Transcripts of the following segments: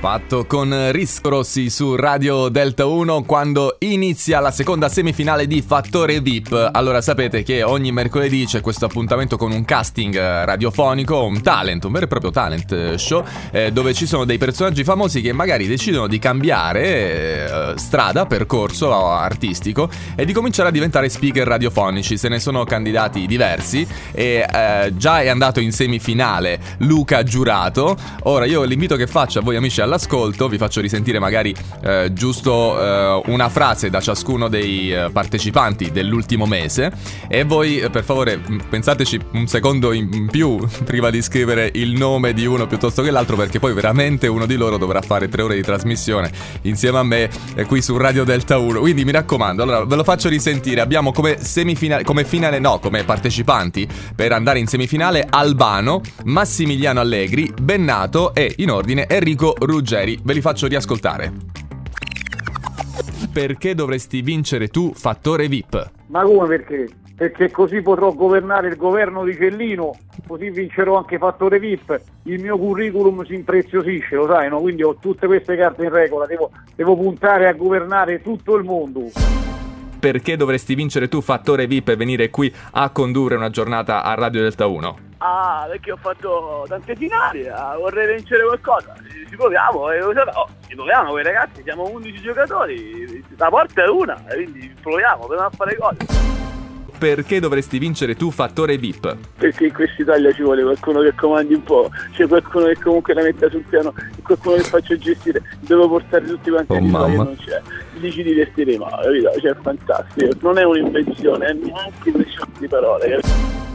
Fatto con Risco Rossi su Radio Delta 1 quando inizia la seconda semifinale di Fattore VIP. Allora sapete che ogni mercoledì c'è questo appuntamento con un casting radiofonico, un talent, un vero e proprio talent eh, show, eh, dove ci sono dei personaggi famosi che magari decidono di cambiare eh, strada, percorso artistico e di cominciare a diventare speaker radiofonici. Se ne sono candidati diversi e eh, già è andato in semifinale Luca Giurato. Ora io l'invito che faccio a voi amici all'ascolto, vi faccio risentire magari eh, giusto eh, una frase da ciascuno dei eh, partecipanti dell'ultimo mese e voi eh, per favore pensateci un secondo in più prima di scrivere il nome di uno piuttosto che l'altro perché poi veramente uno di loro dovrà fare tre ore di trasmissione insieme a me eh, qui su Radio Delta 1. Quindi mi raccomando, allora ve lo faccio risentire. Abbiamo come semifinale, come finale, no, come partecipanti per andare in semifinale Albano, Massimiliano Allegri, Bennato e in ordine Enrico Ruggeri. Ruggeri, ve li faccio riascoltare. Perché dovresti vincere tu fattore VIP? Ma come perché? Perché così potrò governare il governo di Cellino, così vincerò anche fattore VIP. Il mio curriculum si impreziosisce, lo sai, no? Quindi ho tutte queste carte in regola, devo, devo puntare a governare tutto il mondo perché dovresti vincere tu fattore VIP e venire qui a condurre una giornata a Radio Delta 1? Ah, perché ho fatto tante finali, ah, vorrei vincere qualcosa. Ci proviamo, eh, oh, ci proviamo quei ragazzi, siamo 11 giocatori, la porta è una, quindi proviamo, proviamo a fare cose perché dovresti vincere tu fattore VIP? Perché in questa Italia ci vuole qualcuno che comandi un po', c'è qualcuno che comunque la metta sul piano, qualcuno che faccia gestire, devo portare tutti quanti oh, a non c'è. Dici di divertiremo, capito? Cioè, è fantastico. Non è un'invenzione, è neanche un di parole.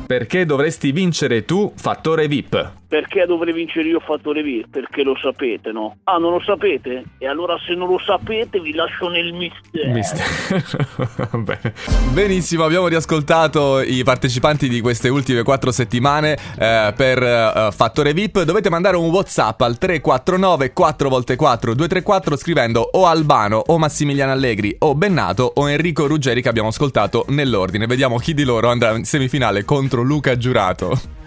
Perché dovresti vincere tu fattore VIP? Perché dovrei vincere io fattore VIP? Perché lo sapete, no? Ah, non lo sapete? E allora se non lo sapete vi lascio nel mistero. Mistero. Benissimo, abbiamo riascoltato i partecipanti di queste ultime quattro settimane eh, per eh, fattore VIP. Dovete mandare un WhatsApp al 349 4x4 234 scrivendo o Albano o Massimiliano Allegri o Bennato o Enrico Ruggeri che abbiamo ascoltato nell'ordine. Vediamo chi di loro andrà in semifinale contro Luca Giurato.